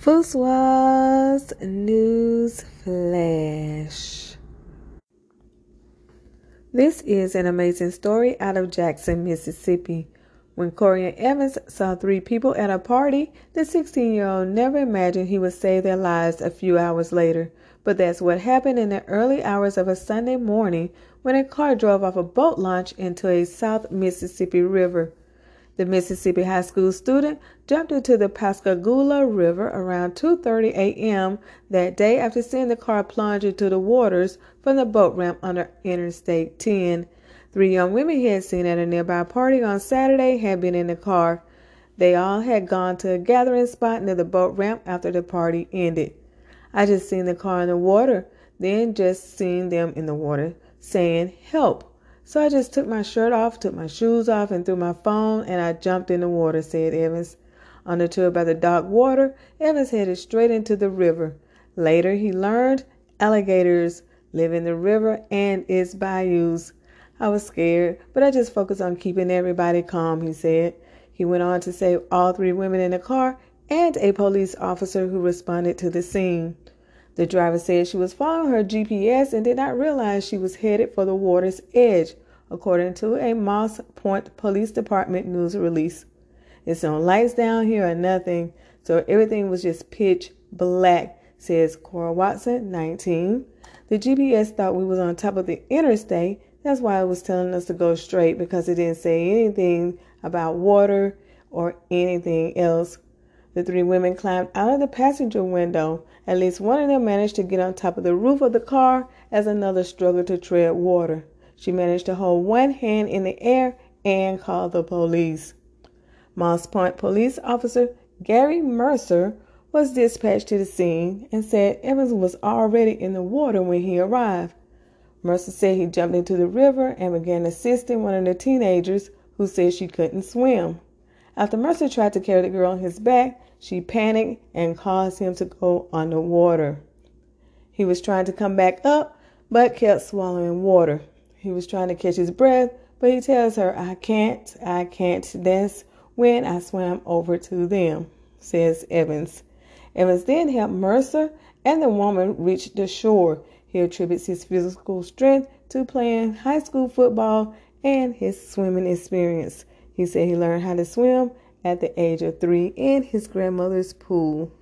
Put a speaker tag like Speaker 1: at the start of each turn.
Speaker 1: Fuswa's News Flash. This is an amazing story out of Jackson, Mississippi. When Corian Evans saw three people at a party, the 16 year old never imagined he would save their lives a few hours later. But that's what happened in the early hours of a Sunday morning when a car drove off a boat launch into a South Mississippi river. The Mississippi high school student jumped into the Pascagoula River around 2:30 a.m. that day after seeing the car plunge into the waters from the boat ramp under Interstate 10. Three young women he had seen at a nearby party on Saturday had been in the car. They all had gone to a gathering spot near the boat ramp after the party ended. I just seen the car in the water, then just seen them in the water, saying, Help. So I just took my shirt off, took my shoes off, and threw my phone, and I jumped in the water, said Evans. Undeterred by the dark water, Evans headed straight into the river. Later, he learned alligators live in the river and its bayous. I was scared, but I just focused on keeping everybody calm, he said. He went on to save all three women in the car and a police officer who responded to the scene. The driver said she was following her GPS and did not realize she was headed for the water's edge, according to a Moss Point Police Department news release. It's no lights down here or nothing, so everything was just pitch black, says Cora Watson, 19. The GPS thought we was on top of the interstate. That's why it was telling us to go straight because it didn't say anything about water or anything else. The three women climbed out of the passenger window. At least one of them managed to get on top of the roof of the car as another struggled to tread water. She managed to hold one hand in the air and call the police. Moss Point police officer Gary Mercer was dispatched to the scene and said Evans was already in the water when he arrived. Mercer said he jumped into the river and began assisting one of the teenagers who said she couldn't swim. After Mercer tried to carry the girl on his back, she panicked and caused him to go underwater. He was trying to come back up, but kept swallowing water. He was trying to catch his breath, but he tells her, I can't, I can't. That's when I swam over to them, says Evans. Evans then helped Mercer and the woman reach the shore. He attributes his physical strength to playing high school football and his swimming experience. He said he learned how to swim at the age of three in his grandmother's pool.